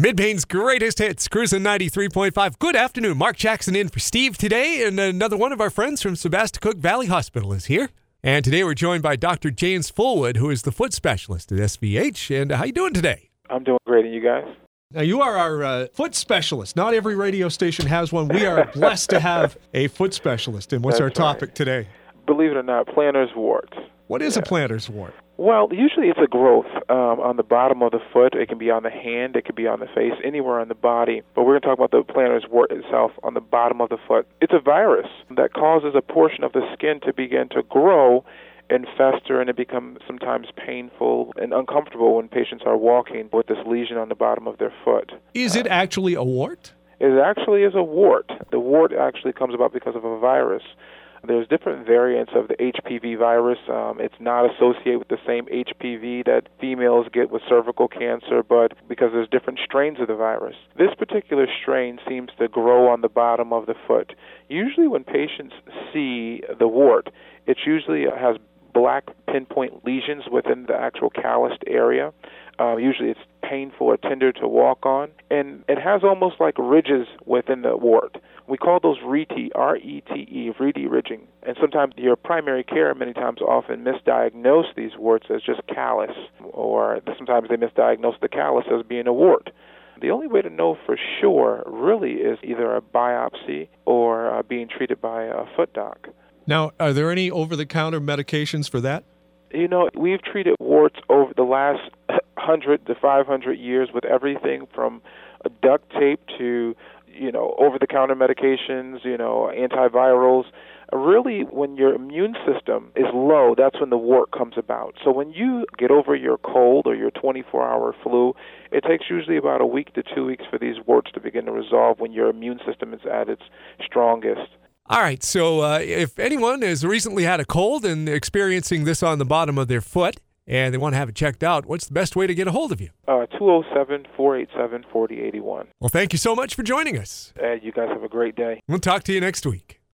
Mid-Maine's greatest hits, cruising 93.5. Good afternoon. Mark Jackson in for Steve today, and another one of our friends from Sebasticook Valley Hospital is here. And today we're joined by Dr. James Fullwood, who is the foot specialist at SVH. And how you doing today? I'm doing great, and you guys? Now, you are our uh, foot specialist. Not every radio station has one. We are blessed to have a foot specialist. And what's That's our topic right. today? Believe it or not, plantar's wart. What is a plantar's wart? Well, usually it's a growth um, on the bottom of the foot. It can be on the hand, it can be on the face, anywhere on the body. But we're going to talk about the plantar's wart itself on the bottom of the foot. It's a virus that causes a portion of the skin to begin to grow and fester, and it becomes sometimes painful and uncomfortable when patients are walking with this lesion on the bottom of their foot. Is it actually a wart? It actually is a wart. The wart actually comes about because of a virus. There's different variants of the HPV virus. Um, it's not associated with the same HPV that females get with cervical cancer, but because there's different strains of the virus. This particular strain seems to grow on the bottom of the foot. Usually, when patients see the wart, it usually has black pinpoint lesions within the actual calloused area. Uh, usually, it's painful or tender to walk on, and it has almost like ridges within the wart. We call those rete, R-E-T-E, rete ridging. And sometimes your primary care, many times, often misdiagnose these warts as just callus, or sometimes they misdiagnose the callus as being a wart. The only way to know for sure really is either a biopsy or uh, being treated by a foot doc. Now, are there any over-the-counter medications for that? You know, we've treated warts over the last 100 to 500 years with everything from duct tape to, you know, over the counter medications, you know, antivirals. Really, when your immune system is low, that's when the wart comes about. So when you get over your cold or your 24 hour flu, it takes usually about a week to two weeks for these warts to begin to resolve when your immune system is at its strongest. All right, so uh, if anyone has recently had a cold and experiencing this on the bottom of their foot and they want to have it checked out, what's the best way to get a hold of you? Uh, 207 487 4081. Well, thank you so much for joining us. And you guys have a great day. We'll talk to you next week.